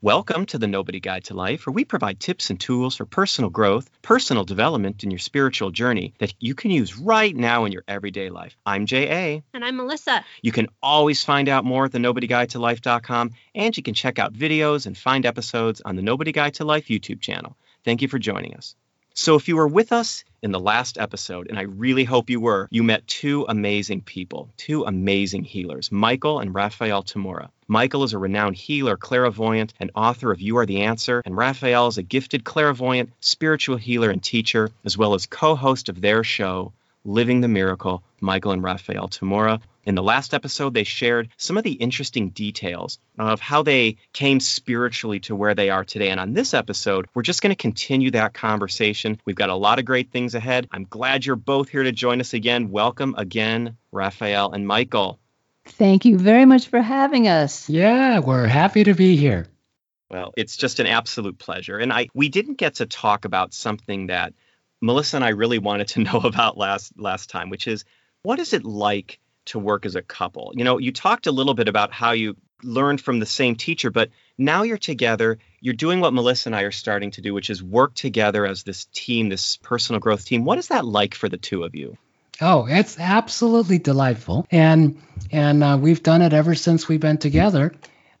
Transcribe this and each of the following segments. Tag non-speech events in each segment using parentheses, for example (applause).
Welcome to the Nobody Guide to Life, where we provide tips and tools for personal growth, personal development, in your spiritual journey that you can use right now in your everyday life. I'm J.A. And I'm Melissa. You can always find out more at the nobodyguidetolife.com, and you can check out videos and find episodes on the Nobody Guide to Life YouTube channel. Thank you for joining us. So, if you were with us in the last episode, and I really hope you were, you met two amazing people, two amazing healers, Michael and Raphaelle Tamura. Michael is a renowned healer, clairvoyant, and author of You Are the Answer, and Raphaelle is a gifted clairvoyant, spiritual healer, and teacher, as well as co host of their show, Living the Miracle, Michael and Raphaelle Tamura. In the last episode, they shared some of the interesting details of how they came spiritually to where they are today. And on this episode, we're just going to continue that conversation. We've got a lot of great things ahead. I'm glad you're both here to join us again. Welcome again, Raphaelle and Michael. Thank you very much for having us. Yeah, we're happy to be here. Well, it's just an absolute pleasure. And I we didn't get to talk about something that Melissa and I really wanted to (laughs) know about last last time, which is what is it like to work as a couple? You know, you talked a little bit about how you learned from the same teacher, but now you're together, you're doing what Melissa and I are starting to do, which is work together as this team, this personal growth team. What is that like for the two of you? Oh, it's absolutely delightful, and and uh, we've done it ever since we've been together,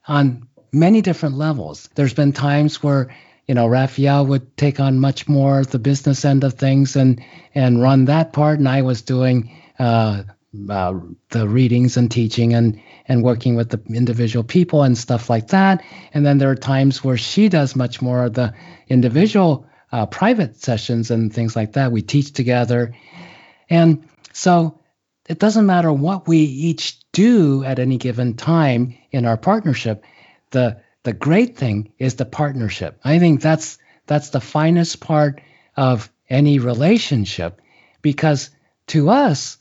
on many different levels. There's been times where you know Raphaelle would take on much more of the business end of things and and run that part, and I was doing uh, uh, the readings and teaching and and working with the individual people and stuff like that. And then there are times where she does much more of the individual uh, private sessions and things like that. We teach together, and so it doesn't matter what we each do at any given time in our partnership. The the great thing is the partnership. I think that's that's the finest part of any relationship because to us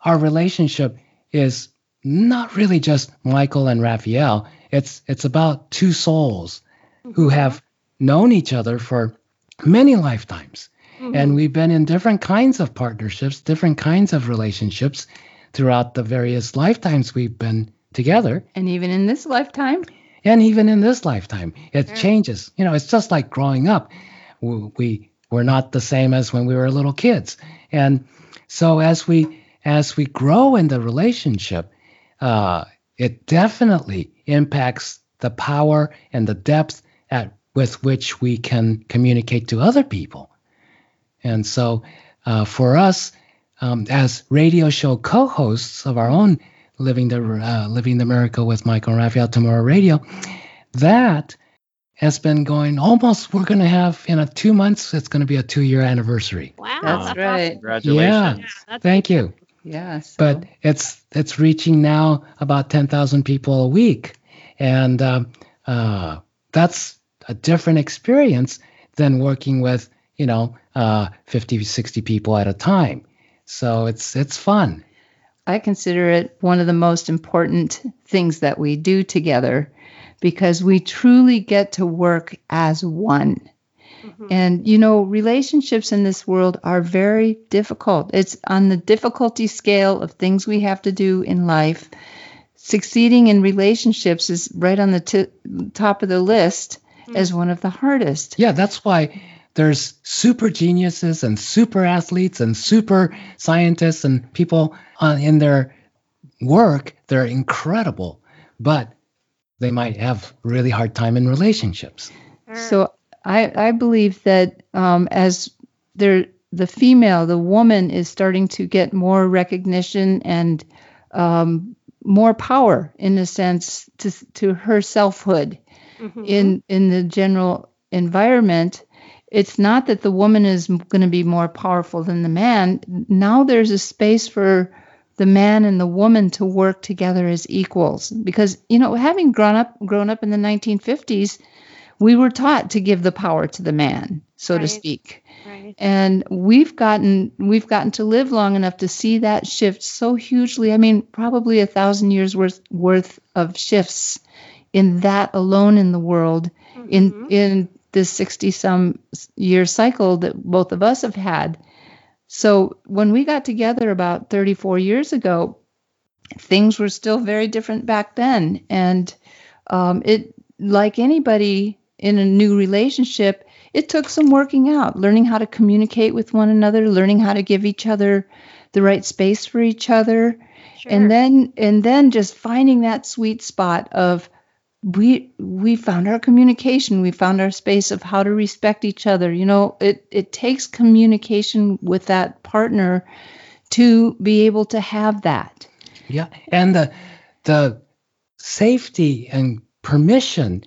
our relationship is not really just Michael and Raphaelle. It's it's about two souls who mm-hmm. have known each other for many lifetimes. Mm-hmm. And we've been in different kinds of partnerships, different kinds of relationships throughout the various lifetimes we've been together. And even in this lifetime? And even in this lifetime, it changes. You know, it's just like growing up. We, we we're not the same as when we were little kids. And so as we as we grow in the relationship, uh, it definitely impacts the power and the depth at with which we can communicate to other people. And so, uh, for us, um, as radio show co-hosts of our own "Living the uh, Living the Miracle" with Michael and Raphaelle Tamura Radio, that has been going almost. We're going to have in a two months. It's going to be a two-year anniversary. Wow, that's, that's right. Congratulations! Yeah, yeah thank you. Yes. But it's it's reaching now about 10,000 people a week, and uh, uh, that's a different experience than working with you know uh, 50, 60 people at a time. So it's it's fun. I consider it one of the most important things that we do together because we truly get to work as one. Mm-hmm. And, you know, relationships in this world are very difficult. It's on the difficulty scale of things we have to do in life. Succeeding in relationships is right on the t- top of the list mm-hmm. as one of the hardest. Yeah, that's why there's super geniuses and super athletes and super scientists and people on, in their work. They're incredible, but they might have really hard time in relationships. So I, I believe that um, as there, the female, the woman is starting to get more recognition and um, more power in a sense to, to her selfhood mm-hmm. in, in the general environment. It's not that the woman is going to be more powerful than the man. Now there's a space for the man and the woman to work together as equals because you know having grown up grown up in the 1950s we were taught to give the power to the man, so right. to speak. Right. And we've gotten we've gotten to live long enough to see that shift so hugely. I mean, probably a thousand years worth worth of shifts in that alone in the world mm-hmm. in in this 60 some year cycle that both of us have had. So when we got together about 34 years ago, things were still very different back then, and um, it like anybody in a new relationship, it took some working out, learning how to communicate with one another, learning how to give each other the right space for each other, Sure. and then and then just finding that sweet spot of we we found our communication. We found our space of how to respect each other. You know it it takes communication with that partner to be able to have that. Yeah, and the the safety and permission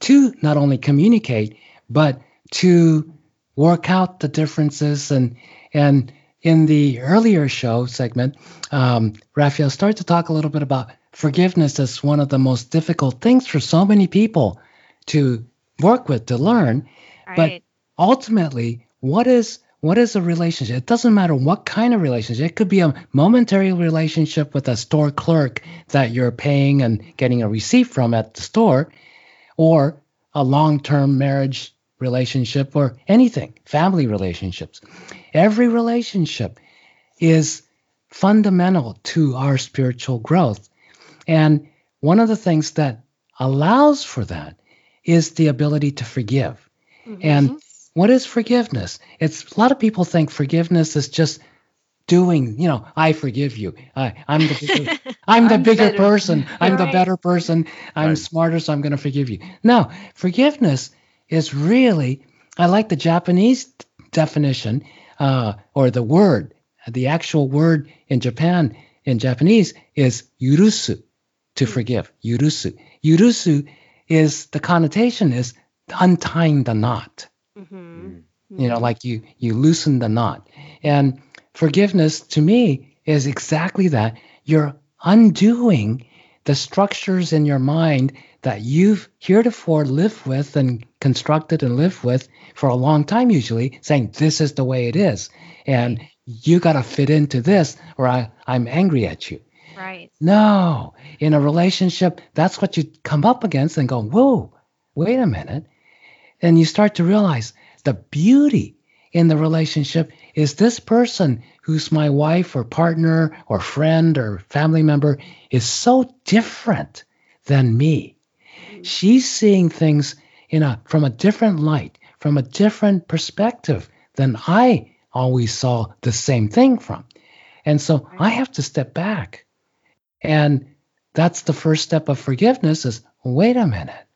to not only communicate but to work out the differences. And and in the earlier show segment, um, Raphaelle started to talk a little bit about forgiveness is one of the most difficult things for so many people to work with to learn. right. ultimately what is what is a relationship it doesn't matter what kind of relationship it could be a momentary relationship with a store clerk that you're paying and getting a receipt from at the store or a long-term marriage relationship or anything family relationships every relationship is fundamental to our spiritual growth and one of the things that allows for that is the ability to forgive Mhm. and what is forgiveness? It's a lot of people think forgiveness is just doing, you know, I forgive you. I, I'm the bigger, (laughs) I'm the I'm bigger better. person. I'm the better person. I'm Right. smarter, so I'm going to forgive you. No, forgiveness is really, I like the Japanese definition uh, or the word. The actual word in Japan, in Japanese, is yurusu, to forgive. Yurusu. Yurusu is the connotation is untying the knot Mhm. you know like you you loosen the knot and forgiveness to me is exactly that you're undoing the structures in your mind that you've heretofore lived with and constructed and lived with for a long time usually saying this is the way it is and you got to fit into this or I, i'm angry at you Right. no, in a relationship, that's what you come up against and go, whoa, wait a minute. And you start to realize the beauty in the relationship is this person who's my wife or partner or friend or family member is so different than me. Mm-hmm. She's seeing things in a from a different light, from a different perspective than I always saw the same thing from. And so I have to step back and that's the first step of forgiveness is wait a minute.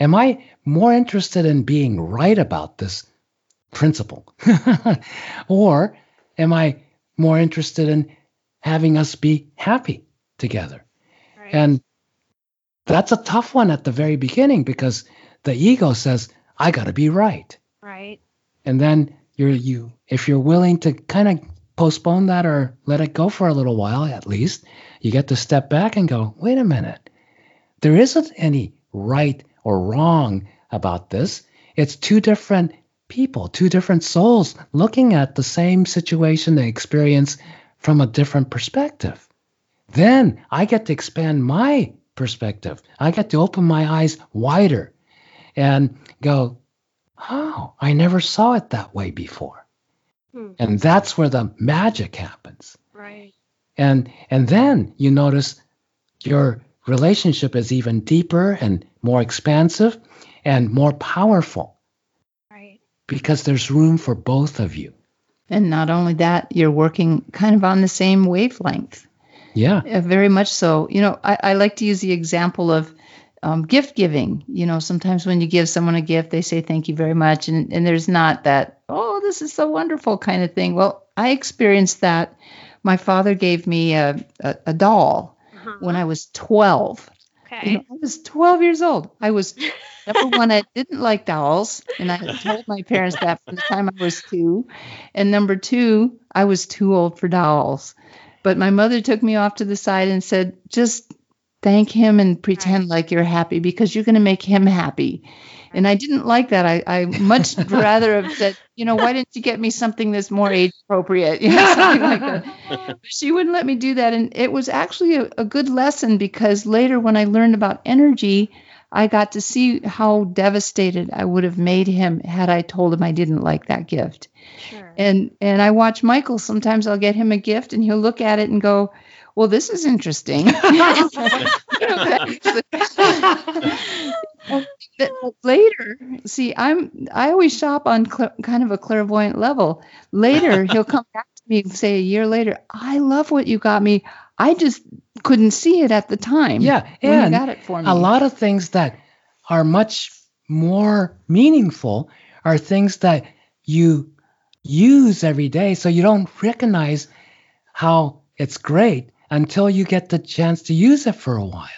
Am I more interested in being right about this principle? (laughs) or am I more interested in having us be happy together? Right. And that's a tough one at the very beginning because the ego says, I got to be right. right. And then you're you if you're willing to kind of postpone that or let it go for a little while at least, you get to step back and go, wait a minute. There isn't any right or wrong about this. It's two different people, two different souls looking at the same situation they experience from a different perspective. Then I get to expand my perspective. I get to open my eyes wider and go, oh, I never saw it that way before. Hmm. And that's where the magic happens. Right. And and then you notice your relationship is even deeper and more expansive and more powerful Right. because there's room for both of you. and not only that you're working kind of on the same wavelength Yeah. Uh, very much so. You know, I, I like to use the example of um, gift giving. You know, sometimes when you give someone a gift, they say thank you very much, and and there's not that oh this is so wonderful kind of thing. Well, I experienced that. My father gave me a a, a doll Uh-huh. when I was 12. You okay. know, I was 12 years old. I was (laughs) number one, I didn't like dolls, and I told my parents that from the time I was two. And number two, I was too old for dolls. But my mother took me off to the side and said, just thank him and pretend like you're happy because you're going to make him happy. And I didn't like that. I, I much (laughs) rather have said, you know, why didn't you get me something that's more age appropriate? (laughs) You know, something like that. (laughs) But she wouldn't let me do that. And it was actually a, a good lesson because later when I learned about energy, I got to see how devastated I would have made him had I told him I didn't like that gift. Sure. And and I watch Michael. Sometimes I'll get him a gift and he'll look at it and go, "Well, this is interesting." (laughs) Later, see, I'm I always shop on cl- kind of a clairvoyant level. Later, (laughs) he'll come back to me, and say a year later, I love what you got me. I just couldn't see it at the time. Yeah, you got it for me. a lot of things that are much more meaningful are things that you use every day so you don't recognize how it's great until you get the chance to use it for a while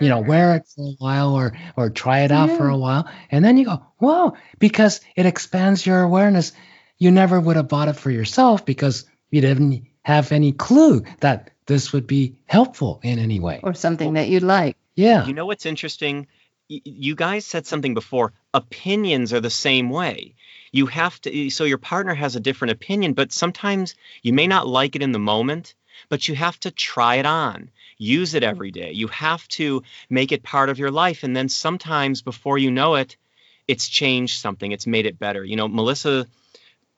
you know wear it for a while or or try it out for a while and then you go whoa because it expands your awareness you never would have bought it for yourself because you didn't have any clue that this would be helpful in any way or something that you'd like. yeah You know what's interesting? Y- You guys said something before. Opinions are the same way. You have to, so your partner has a different opinion, but sometimes you may not like it in the moment, but you have to try it on. Use it every day. You have to make it part of your life. And then sometimes before you know it, it's changed something, it's made it better. You know, Melissa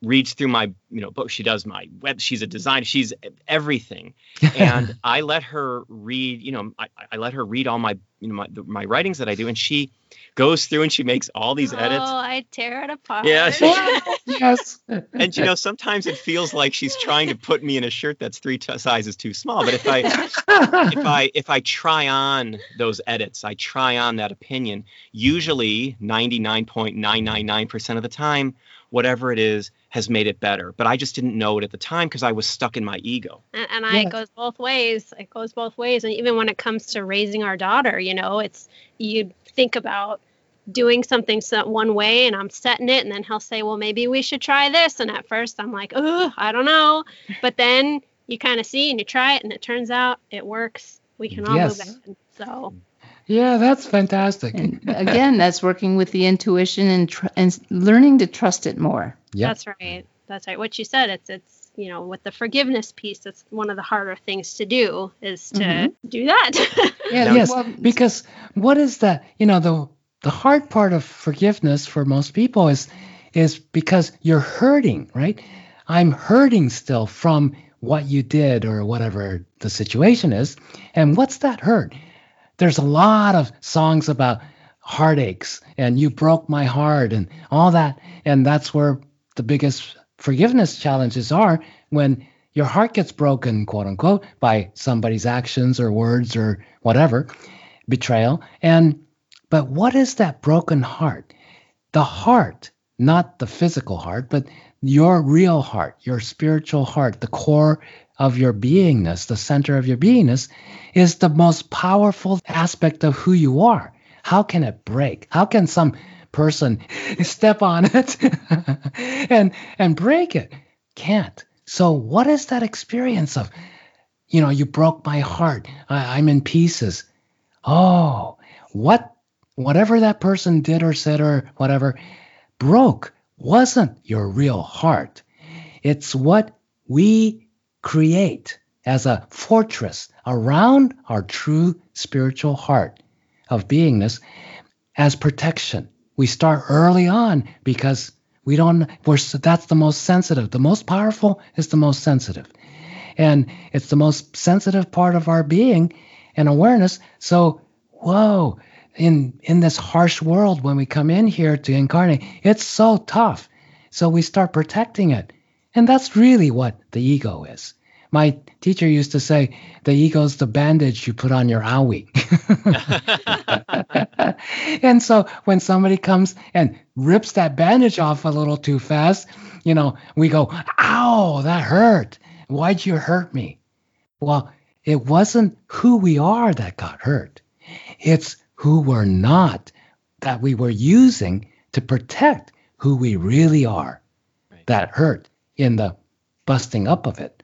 reads through my you know book she does my web she's a designer she's everything (laughs) and I let her read, you know, I, I let her read all my, you know, my, the, my writings that I do, and she goes through and she makes all these edits. Oh, I tear it apart. Yeah, (laughs) yes And you know, sometimes it feels like she's trying to put me in a shirt that's three t- sizes too small. But if I, if I, if I try on those edits, I try on that opinion. Usually, ninety nine point nine nine nine percent of the time, whatever it is has made it better. But I just didn't know it at the time because I was stuck in my ego. and, and I, Yeah. it goes both ways. It goes both ways. And even when it comes to raising our daughter, you know, it's you think about doing something so- one way and I'm setting it, and then he'll say, well, maybe we should try this. And at first I'm like, oh, I don't know. But then you kind of see and you try it, and it turns out it works. We can all Yes. move ahead. So yeah that's fantastic And again, that's working with the intuition and tr- and learning to trust it more. Yeah, that's right. That's right. What you said, it's it's you know with the forgiveness piece, that's one of the harder things to do is to Mhm. do that. (laughs) Yeah, yes, well, because what is that? You know, the the hard part of forgiveness for most people is is because you're hurting, right? I'm hurting still from what you did or whatever the situation is. And what's that hurt? There's a lot of songs about heartaches and you broke my heart and all that. And that's where the biggest forgiveness challenges are when your heart gets broken, quote unquote, by somebody's actions or words or whatever, betrayal. And but what is that broken heart? The heart, not the physical heart, but your real heart, your spiritual heart, the core of your beingness, the center of your beingness, is the most powerful aspect of who you are. How can it break? How can some person (laughs) step on it (laughs) and and break it? Can't. So what is that experience of, you know, you broke my heart. I, I'm in pieces. Oh, what whatever that person did or said or whatever broke wasn't your real heart. It's what we create as a fortress around our true spiritual heart of beingness as protection. We start early on because we don't we're that's the most sensitive. The most powerful is the most sensitive. And it's the most sensitive part of our being and awareness. So, whoa, in in this harsh world when we come in here to incarnate, it's so tough. So we start protecting it. And that's really what the ego is. My teacher used to say the ego's the bandage you put on your owie. (laughs) and so when somebody comes and rips that bandage off a little too fast, you know, we go, ow, that hurt. Why'd you hurt me? Well, it wasn't who we are that got hurt. It's who we're not that we were using to protect who we really are Right. that hurt in the busting up of it.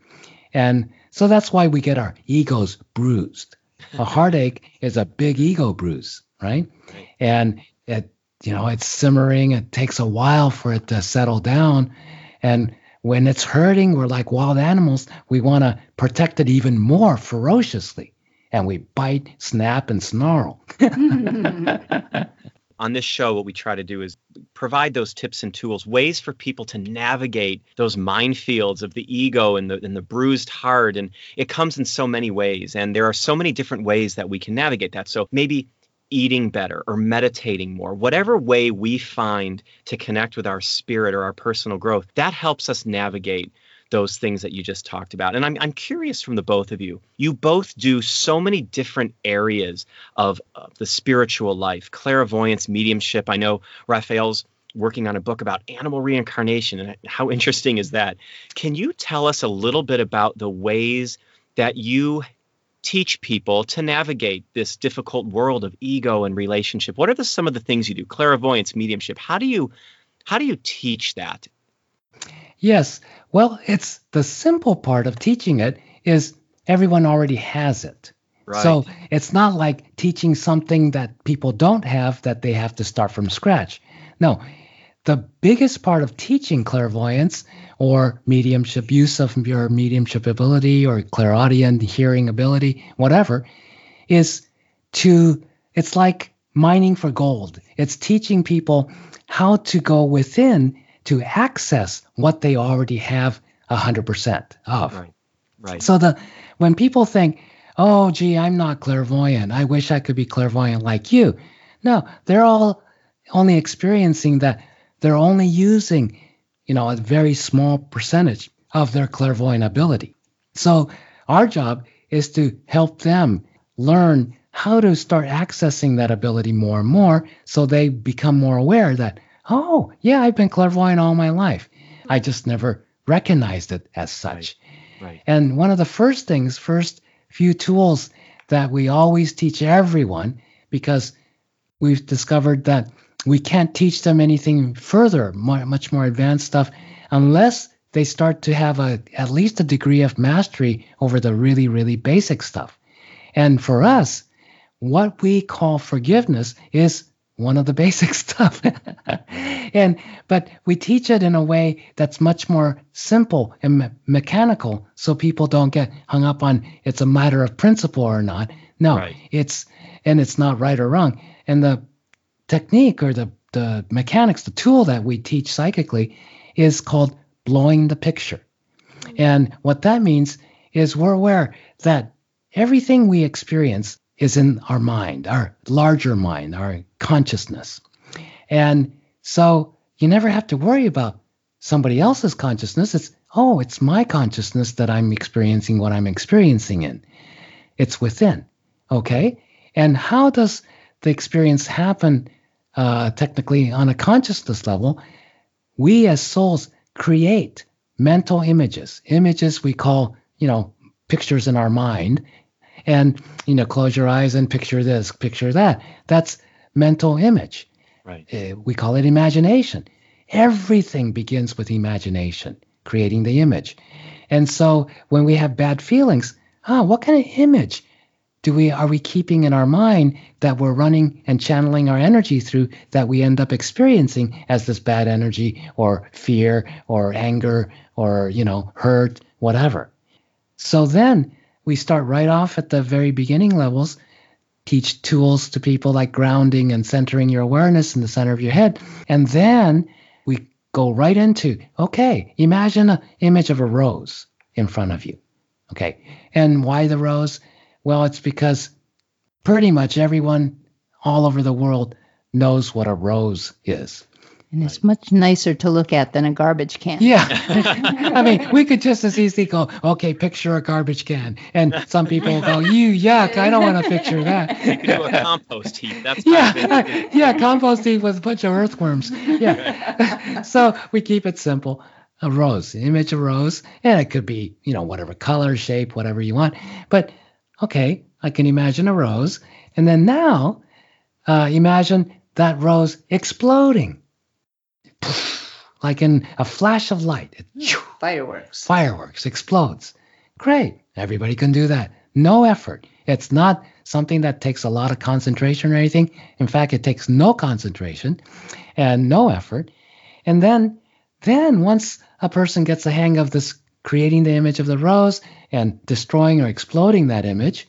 And so that's why we get our egos bruised. A heartache is a big ego bruise, right? Right. And it, you know, it's simmering. It takes a while for it to settle down. And when it's hurting, we're like wild animals. We want to protect it even more ferociously. And we bite, snap, and snarl. (laughs) (laughs) (laughs) on this show, what we try to do is provide those tips and tools, ways for people to navigate those minefields of the ego and the and the bruised heart. And it comes in so many ways. And there are so many different ways that we can navigate that. So maybe eating better or meditating more, whatever way we find to connect with our spirit or our personal growth, that helps us navigate those things that you just talked about. And I'm, I'm curious from the both of you. You both do so many different areas of the spiritual life, clairvoyance, mediumship. I know Raphaelle's working on a book about animal reincarnation. And (laughs) how interesting is that? Can you tell us a little bit about the ways that you teach people to navigate this difficult world of ego and relationship? What are the, some of the things you do? Clairvoyance, mediumship. How do you how do you teach that Yes. Well, it's the simple part of teaching it is everyone already has it. Right. So it's not like teaching something that people don't have that they have to start from scratch. No, the biggest part of teaching clairvoyance or mediumship, use of your mediumship ability or clairaudient hearing ability, whatever, is to, it's like mining for gold. It's teaching people how to go within to access what they already have 100% of. Right. Right. So the when people think, "Oh, gee, I'm not clairvoyant. I wish I could be clairvoyant like you." No, they're all only experiencing that they're only using, you know, a very small percentage of their clairvoyant ability. So our job is to help them learn how to start accessing that ability more and more so they become more aware that, oh, yeah, I've been clairvoyant all my life. I just never recognized it as such. Right. And one of the first things, first few tools that we always teach everyone, because we've discovered that we can't teach them anything further, much more advanced stuff, unless they start to have a at least a degree of mastery over the really, really basic stuff. And for us, what we call forgiveness is one of the basic (laughs) stuff. and but we teach it in a way that's much more simple and me- mechanical so people don't get hung up on it's a matter of principle or not. No, Right. it's and it's not right or wrong. And the technique or the the mechanics, the tool that we teach psychically is called blowing the picture. And what that means is we're aware that everything we experience is in our mind, our larger mind, our consciousness. And so you never have to worry about somebody else's consciousness. It's, oh, it's my consciousness that I'm experiencing what I'm experiencing in. It's within. Okay? And how does the experience happen uh, technically on a consciousness level? We as souls create mental images, images we call, you know, pictures in our mind. And, you know, close your eyes and picture this, picture that. That's mental image. Right. Uh, we call it imagination. Everything begins with imagination, creating the image. And so when we have bad feelings, ah, what kind of image do we are we keeping in our mind that we're running and channeling our energy through that we end up experiencing as this bad energy or fear or anger or you know hurt whatever so then we start right off at the very beginning levels teach tools to people like grounding and centering your awareness in the center of your head. And then we go right into okay imagine an image of a rose in front of you okay? And why the rose? Well, it's because pretty much everyone all over the world knows what a rose is. And it's much nicer to look at than a garbage can. Yeah. (laughs) I mean, we could just as easily go, okay, picture a garbage can. And some people will go, you yuck, I don't want to picture that. (laughs) You do a compost heap. That's Yeah, kind of yeah, compost heap with a bunch of earthworms. Yeah. so we keep it simple. A rose, image of rose, and it could be, you know, whatever color, shape, whatever you want. But okay, I can imagine a rose, and then now uh, imagine that rose exploding, (sighs) like in a flash of light. It, hmm, Fireworks. fireworks explodes. Great, everybody can do that. No effort. It's not something that takes a lot of concentration or anything. In fact, it takes no concentration and no effort. And then, then once a person gets the hang of this creating the image of the rose and destroying or exploding that image,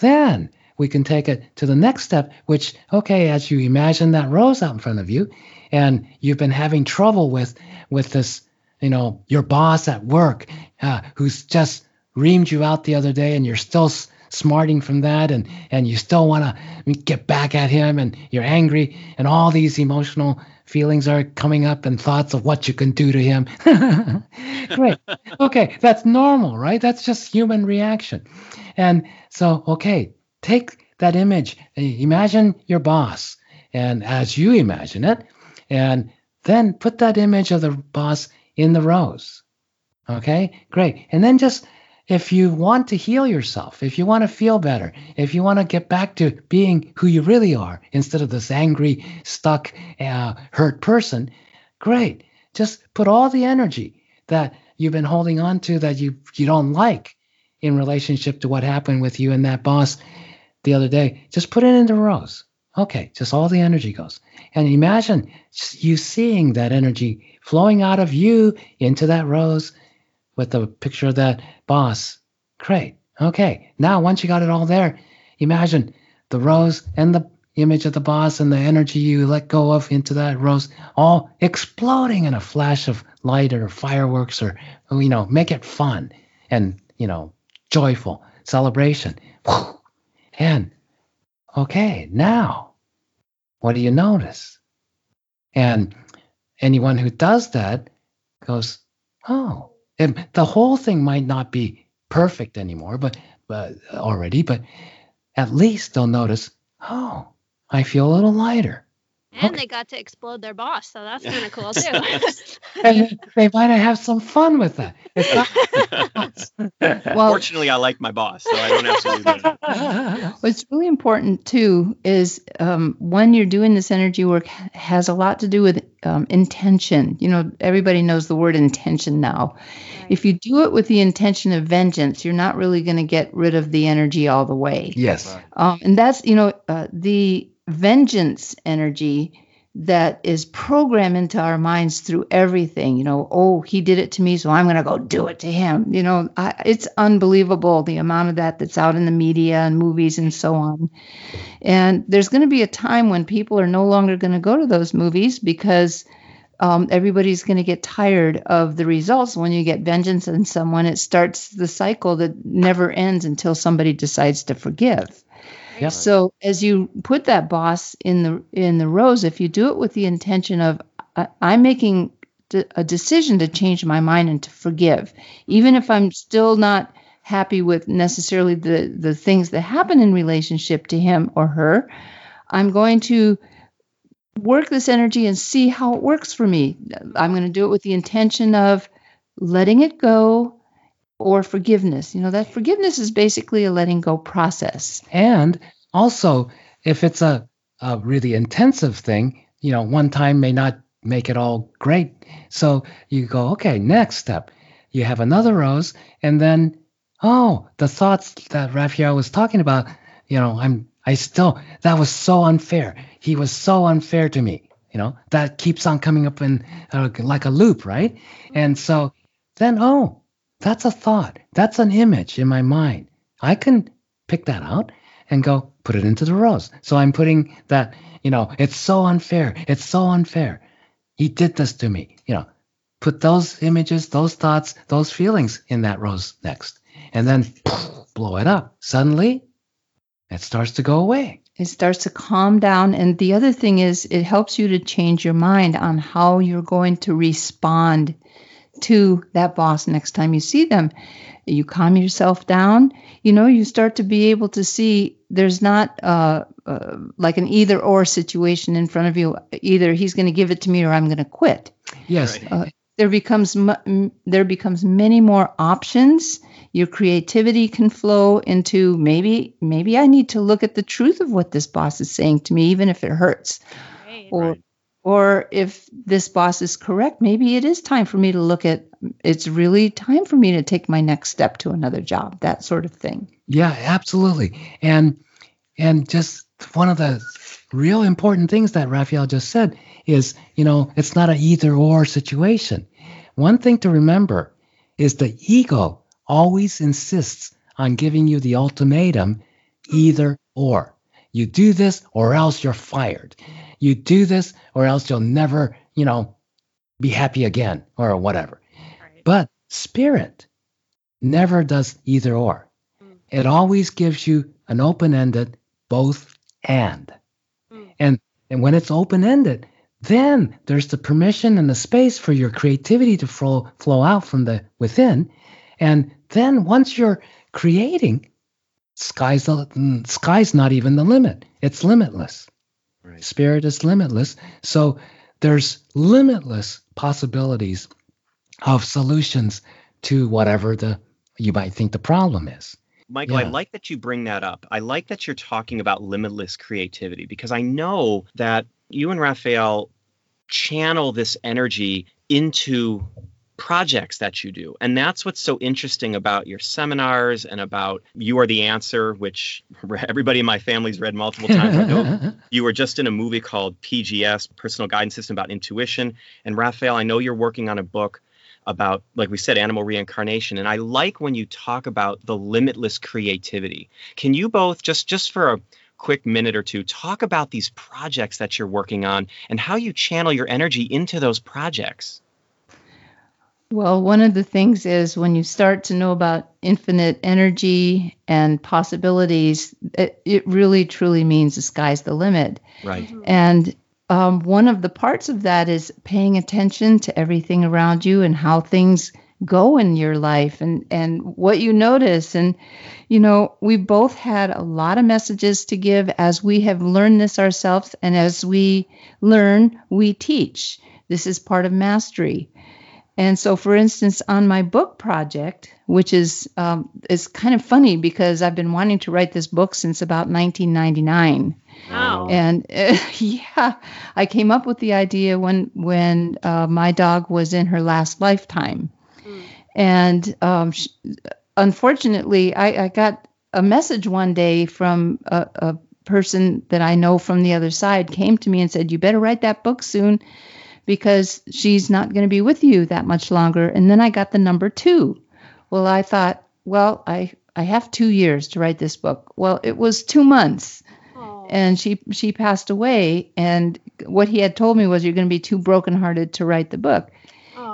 then we can take it to the next step, which, okay, as you imagine that rose out in front of you, and you've been having trouble with with this, you know, your boss at work, uh, who's just reamed you out the other day, and you're still smarting from that, and and you still want to get back at him, and you're angry, and all these emotional feelings are coming up, and thoughts of what you can do to him. (laughs) Great. Okay, that's normal, right? That's just human reaction. And so, okay, take that image. Imagine your boss, and as you imagine it, and then put that image of the boss in the rose. Okay, great. And then just if you want to heal yourself, if you want to feel better, if you want to get back to being who you really are instead of this angry, stuck, uh, hurt person, great. Just put all the energy that you've been holding on to that you you don't like in relationship to what happened with you and that boss the other day. Just put it into rose. Okay, just all the energy goes. And imagine you seeing that energy flowing out of you into that rose with the picture of that boss. Great. Okay. Now, once you got it all there, imagine the rose and the image of the boss and the energy you let go of into that rose all exploding in a flash of light or fireworks or, you know, make it fun and, you know, joyful celebration. And, okay, now, what do you notice? And anyone who does that goes, oh, and the whole thing might not be perfect anymore, but, already, but at least they'll notice, oh, I feel a little lighter. And Okay. they got to explode their boss, so that's (laughs) kind of cool too. (laughs) And they might have some fun with that. (laughs) Well, Fortunately, I like my boss, so I don't have to do that. What's really important too is um, when you're doing this energy work has a lot to do with um, intention. You know, everybody knows the word intention now. If you do it with the intention of vengeance, you're not really going to get rid of the energy all the way. yes. Um, and that's, you know, uh, the vengeance energy that is programmed into our minds through everything. You know, oh, he did it to me, so I'm going to go do it to him. You know, I, it's unbelievable the amount of that that's out in the media and movies and so on. And there's going to be a time when people are no longer going to go to those movies because um, everybody's going to get tired of the results. When you get vengeance on someone, it starts the cycle that never ends until somebody decides to forgive. Yep. So as you put that boss in the in the rose, if you do it with the intention of I- I'm making d- a decision to change my mind and to forgive, even if I'm still not happy with necessarily the the things that happen in relationship to him or her, I'm going to work this energy and see how it works for me. I'm going to do it with the intention of letting it go or forgiveness. You know, that forgiveness is basically a letting go process. And also, if it's a, a really intensive thing, you know, one time may not make it all great. So you go, okay, next step. You have another rose, and then, oh, the thoughts that Raphaelle was talking about, you know, I'm, I still, that was so unfair. He was so unfair to me. You know, that keeps on coming up in uh, like a loop, right? And so then, oh, that's a thought. That's an image in my mind. I can pick that out and go put it into the rose. So I'm putting that, you know, it's so unfair. It's so unfair. He did this to me. You know, put those images, those thoughts, those feelings in that rose next. And then (laughs) blow it up. Suddenly, it starts to go away. It starts to calm down. And the other thing is, it helps you to change your mind on how you're going to respond to that boss next time you see them. You calm yourself down. You know, you start to be able to see there's not uh, uh, like an either or situation in front of you. Either he's going to give it to me or I'm going to quit. Yes. Right. Uh, there becomes m- there becomes many more options. Your creativity can flow into maybe maybe I need to look at the truth of what this boss is saying to me, even if it hurts Right. or Right. Or if this boss is correct maybe it is time for me to look at it's really time for me to take my next step to another job that sort of thing Yeah, absolutely. And and just one of the real important things that Raphaelle just said is, you know, it's not an either or situation. One thing to remember is the ego always insists on giving you the ultimatum either or. You do this or else you're fired. You do this or else you'll never, you know, be happy again or whatever. Right. But spirit never does either or. Mm. It always gives you an open ended both and. Mm. And and when it's open ended, then there's the permission and the space for your creativity to flow flow out from the within. And then once you're creating, sky's the mm, sky's not even the limit. It's limitless. Right. Spirit is limitless. So there's limitless possibilities of solutions to whatever the you might think the problem is. Michael, I like that you bring that up. I like that you're talking about limitless creativity because I know that you and Raphaelle channel this energy into projects that you do. And that's what's so interesting about your seminars and about You Are the Answer, which (laughs) everybody in my family's read multiple times. I know (laughs) you were just in a movie called PGS, Personal Guidance System about Intuition. And Raphaelle, I know you're working on a book about, like we said, animal reincarnation. And I like when you talk about the limitless creativity. Can you both just just for a quick minute or two talk about these projects that you're working on and how you channel your energy into those projects? Well, one of the things is when you start to know about infinite energy and possibilities, it, it really truly means the sky's the limit. Right. Mhm. And um, one of the parts of that is paying attention to everything around you and how things go in your life and, and what you notice. And, you know, we both had a lot of messages to give as we have learned this ourselves. And as we learn, we teach. This is part of mastery. And so, for instance, on my book project, which is um, is kind of funny because I've been wanting to write this book since about 1999. Wow. And uh, (laughs) yeah, I came up with the idea when when uh, my dog was in her last lifetime, Mm. and um, sh- unfortunately, I, I got a message one day from a, a person that I know from the other side came to me and said, "You better write that book soon." Because she's not going to be with you that much longer. And then I got the number two. Well, I thought, well, I, I have two years to write this book. Well, it was two months Oh. and she she passed away and what he had told me was you're going to be too brokenhearted to write the book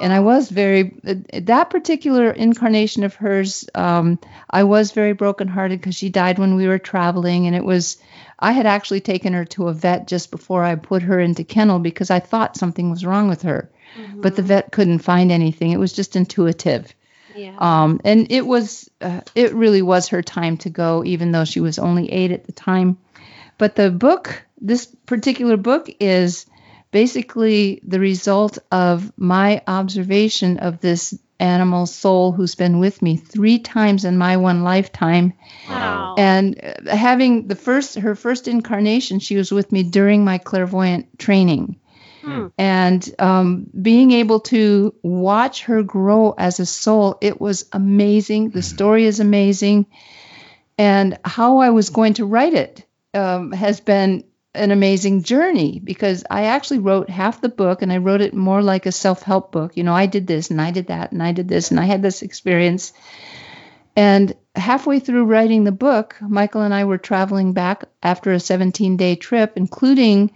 and i was very that particular incarnation of hers um, i was very brokenhearted because she died when we were traveling and it was i had actually taken her to a vet just before i put her into kennel because i thought something was wrong with her. But the vet couldn't find anything. It was just intuitive. Yeah. um, and it was uh, it really was her time to go even though she was only eight at the time. But the book this particular book is basically the result of my observation of this animal soul who's been with me three times in my one lifetime wow. and uh, having the first her first incarnation she was with me during my clairvoyant training Hmm. and um, being able to watch her grow as a soul it was amazing the story is amazing and how i was going to write it um, has been an amazing journey because i actually wrote half the book and i wrote it more like a self-help book you know i did this and i did that and i did this and i had this experience and halfway through writing the book michael and i were traveling back after a 17 day trip including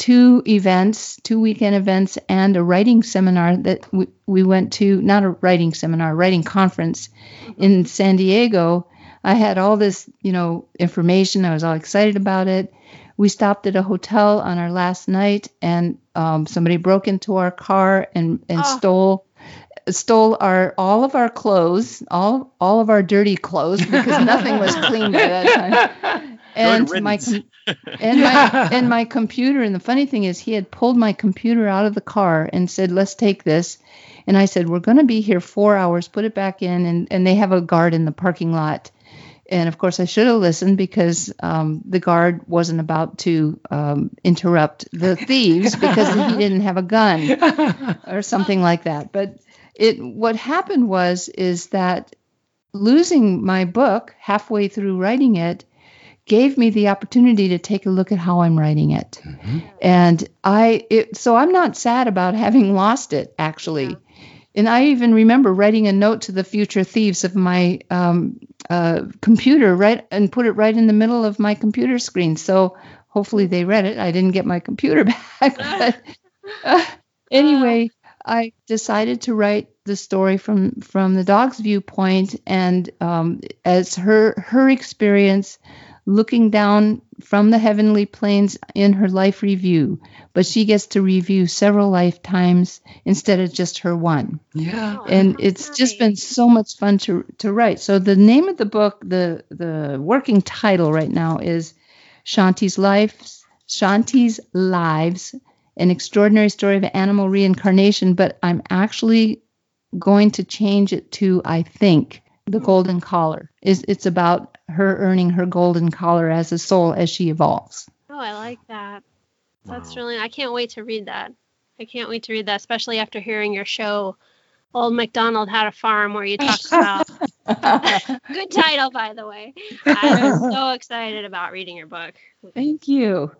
two events, two weekend events, and a writing seminar that we, we went to, not a writing seminar, a writing conference in San Diego. I had all this, you know, information. I was all excited about it. We stopped at a hotel on our last night, and um, somebody broke into our car and and Oh. stole stole our all of our clothes, all all of our dirty clothes because (laughs) nothing was clean by that time. (laughs) And my and my and my computer and the funny thing is he had pulled my computer out of the car and said let's take this and i said we're going to be here four hours put it back in and, and they have a guard in the parking lot and of course i should have listened because um, the guard wasn't about to um, interrupt the (laughs) thieves because he didn't have a gun (laughs) or something like that but it what happened was is that losing my book halfway through writing it gave me the opportunity to take a look at how I'm writing it. Mhm. And I it so I'm not sad about having (laughs) lost it actually. Yeah. And I even remember writing a note to the future thieves of my um, uh, computer right and put it right in the middle of my computer screen. So hopefully they read it. I didn't get my computer (laughs) back, but uh, (laughs) anyway, I decided to write the story from from the dog's viewpoint and um, as her her experience looking down from the heavenly planes in her life review, but she gets to review several lifetimes instead of just her one. Yeah. Oh, And that's it's just been so much fun to to write. So the name of the book, the the working title right now is Shanti's Lives, Shanti's Lives, an extraordinary story of animal reincarnation, but I'm actually going to change it to I think the golden collar. Is it's about her earning her golden collar as a soul as she evolves. Oh, I like that. That's Wow. really. I can't wait to read that. I can't wait to read that, especially after hearing your show, Old MacDonald Had a Farm, where you talked (laughs) about. (laughs) Good title, by the way. I'm so excited about reading your book. Thank you.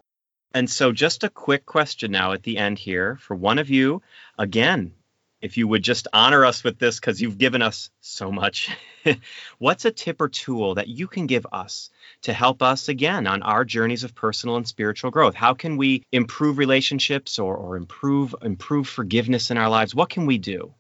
And so, just a quick question now at the end here for one of you. Again, if you would just honor us with this because you've given us so much. (laughs) What's a tip or tool that you can give us to help us again on our journeys of personal and spiritual growth? How can we improve relationships or, or improve improve forgiveness in our lives? What can we do?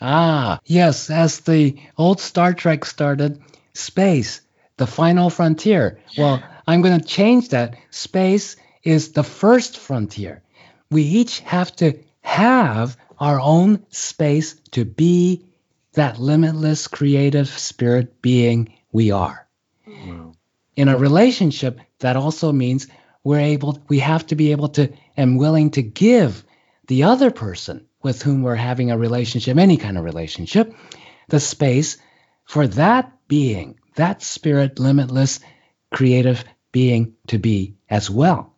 Ah, yes, as the old Star Trek started, space, the final frontier. Well, I'm going to change that. Space is the first frontier. We each have to have our own space to be that limitless creative spirit being we are. In a relationship, that also means we're able, we have to be able to and willing to give the other person with whom we're having a relationship, any kind of relationship, the space for that being, that spirit, limitless, creative being to be as well.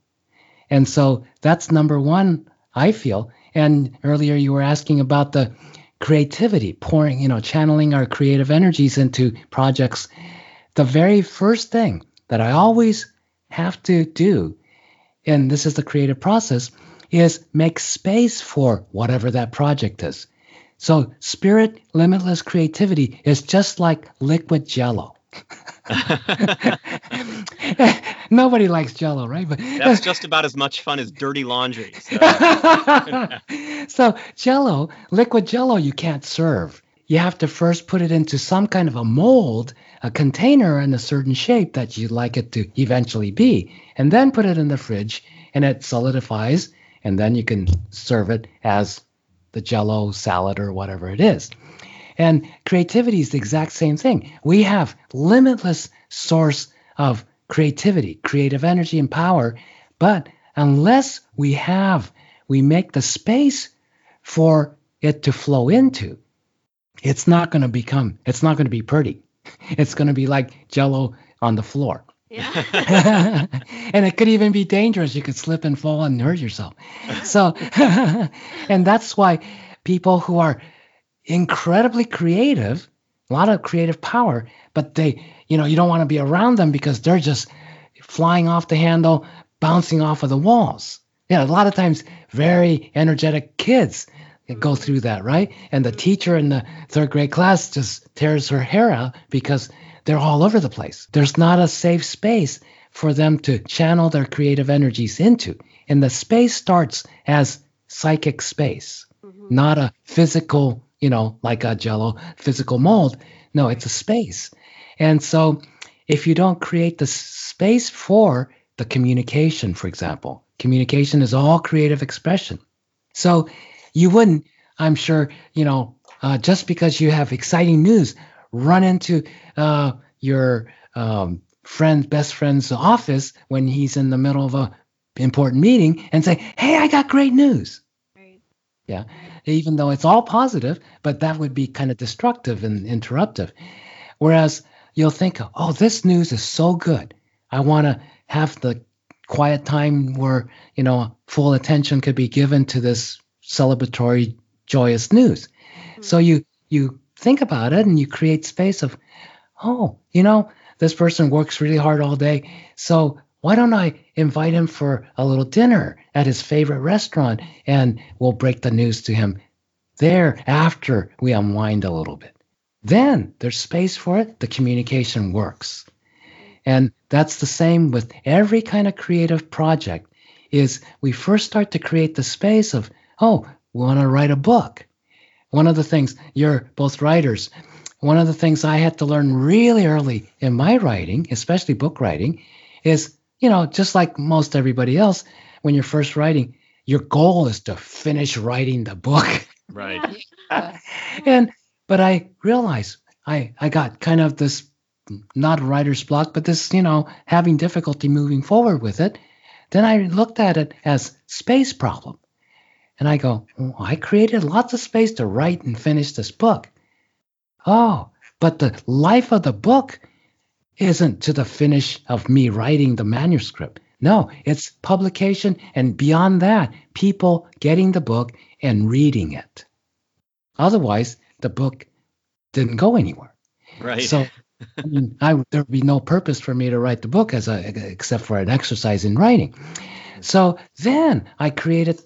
And so that's number one, I feel. And earlier you were asking about the creativity, pouring, you know, channeling our creative energies into projects. The very first thing that I always have to do, and this is the creative process, is make space for whatever that project is. So, spirit limitless creativity is just like liquid jello. (laughs) Nobody likes jello, right? But That's just about as much fun as dirty laundry. So. (laughs) so jello, liquid jello, you can't serve. You have to first put it into some kind of a mold, a container in a certain shape that you'd like it to eventually be, and then put it in the fridge and it solidifies, and then you can serve it as the jello salad or whatever it is. And creativity is the exact same thing. We have limitless source of creativity, creative energy and power, but unless we have we make the space for it to flow into, it's not going to become it's not going to be pretty. (laughs) It's going to be like jello on the floor. Yeah. (laughs) and it could even be dangerous. You could slip and fall and hurt yourself. So, (laughs) and that's why people who are incredibly creative, a lot of creative power, but they, you know, you don't want to be around them because they're just flying off the handle, bouncing off of the walls. Yeah, a lot of times very energetic kids go through that, right? And the teacher in the third grade class just tears her hair out because they're all over the place. There's not a safe space for them to channel their creative energies into. And the space starts as psychic space, mm-hmm. not a physical, you know, like a jello physical mold. No, it's a space. And so if you don't create the space for the communication, for example, communication is all creative expression. So you wouldn't, I'm sure, you know, uh, just because you have exciting news, run into uh, your um, friend, best friend's office when he's in the middle of a important meeting and say, "Hey, I got great news." Yeah, even though it's all positive, but that would be kind of destructive and interruptive. Whereas you'll think, "Oh, this news is so good. I want to have the quiet time where you know full attention could be given to this celebratory, joyous news." Mm-hmm. So you you think about it and you create space of, oh, you know, this person works really hard all day. So why don't I invite him for a little dinner at his favorite restaurant and we'll break the news to him there after we unwind a little bit. then there's space for it, the communication works. And that's the same with every kind of creative project is we first start to create the space of, oh, we want to write a book. One of the things, you're both writers, one of the things I had to learn really early in my writing, especially book writing, is, you know, just like most everybody else, when you're first writing, your goal is to finish writing the book. (laughs) Right. and but I realized I I got kind of this not writer's block, but this, you know, having difficulty moving forward with it. Then I looked at it as space problem. And I go, oh, I created lots of space to write and finish this book. Oh, but the life of the book isn't to the finish of me writing the manuscript. No, it's publication and beyond that, people getting the book and reading it. Otherwise, the book didn't go anywhere. Right. So I mean, I, there would be no purpose for me to write the book as a, except for an exercise in writing. So then I created,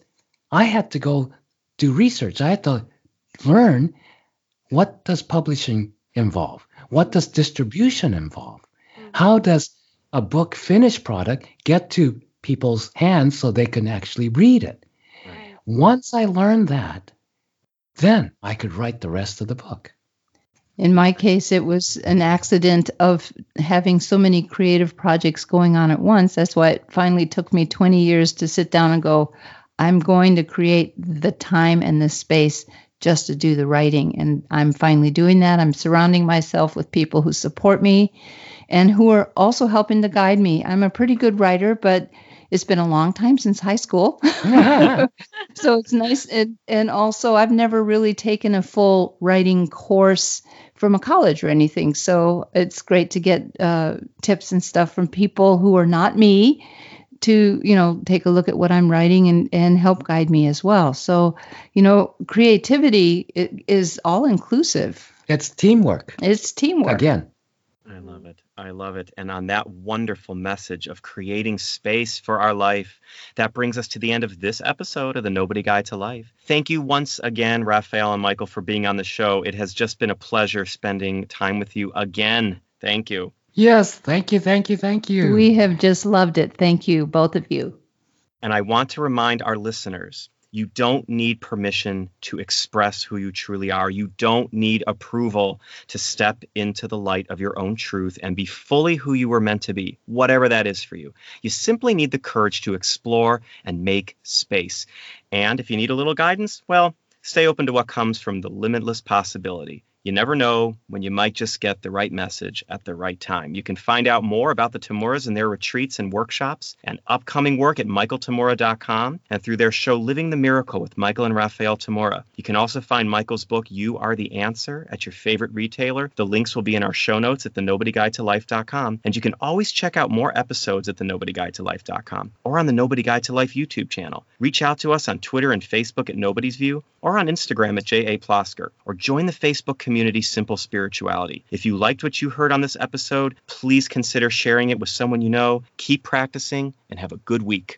I had to go do research. I had to learn what does publishing involve? What does distribution involve? How does a book finished product get to people's hands so they can actually read it? Right. Once I learned that, then I could write the rest of the book. In my case, it was an accident of having so many creative projects going on at once. That's why it finally took me 20 years to sit down and go, I'm going to create the time and the space just to do the writing. And I'm finally doing that. I'm surrounding myself with people who support me and who are also helping to guide me. I'm a pretty good writer, but it's been a long time since high school. (laughs) so it's nice. And, and also, I've never really taken a full writing course from a college or anything. So it's great to get uh, tips and stuff from people who are not me to you know take a look at what i'm writing and and help guide me as well so you know creativity is all inclusive It's teamwork. it's teamwork Again, I love it. I love it. And on that wonderful message of creating space for our life, that brings us to the end of this episode of the Nobody Guide to Life. Thank you once again, Raphaelle and Michael, for being on the show. It has just been a pleasure spending time with you again. Thank you. Yes, thank you, thank you, thank you. we have just loved it thank you both of you And I want to remind our listeners you don't need permission to express who you truly are. You don't need approval to step into the light of your own truth and be fully who you were meant to be, whatever that is for you. You simply need the courage to explore and make space. And if you need a little guidance, well, stay open to what comes from the limitless possibility. You never know when you might just get the right message at the right time. You can find out more about the Tamuras and their retreats and workshops and upcoming work at michaeltamura.com and through their show Living the Miracle with Michael and Raphaelle Tamura. You can also find Michael's book You Are the Answer at your favorite retailer. The links will be in our show notes at thenobodyguidetolife.com and you can always check out more episodes at thenobodyguidetolife.com or on the Nobody Guide to Life YouTube channel. Reach out to us on Twitter and Facebook at Nobody's View or on Instagram at J.A. Plosker or join the Facebook community Simple Spirituality. If you liked what you heard on this episode, please consider sharing it with someone you know. Keep practicing and have a good week.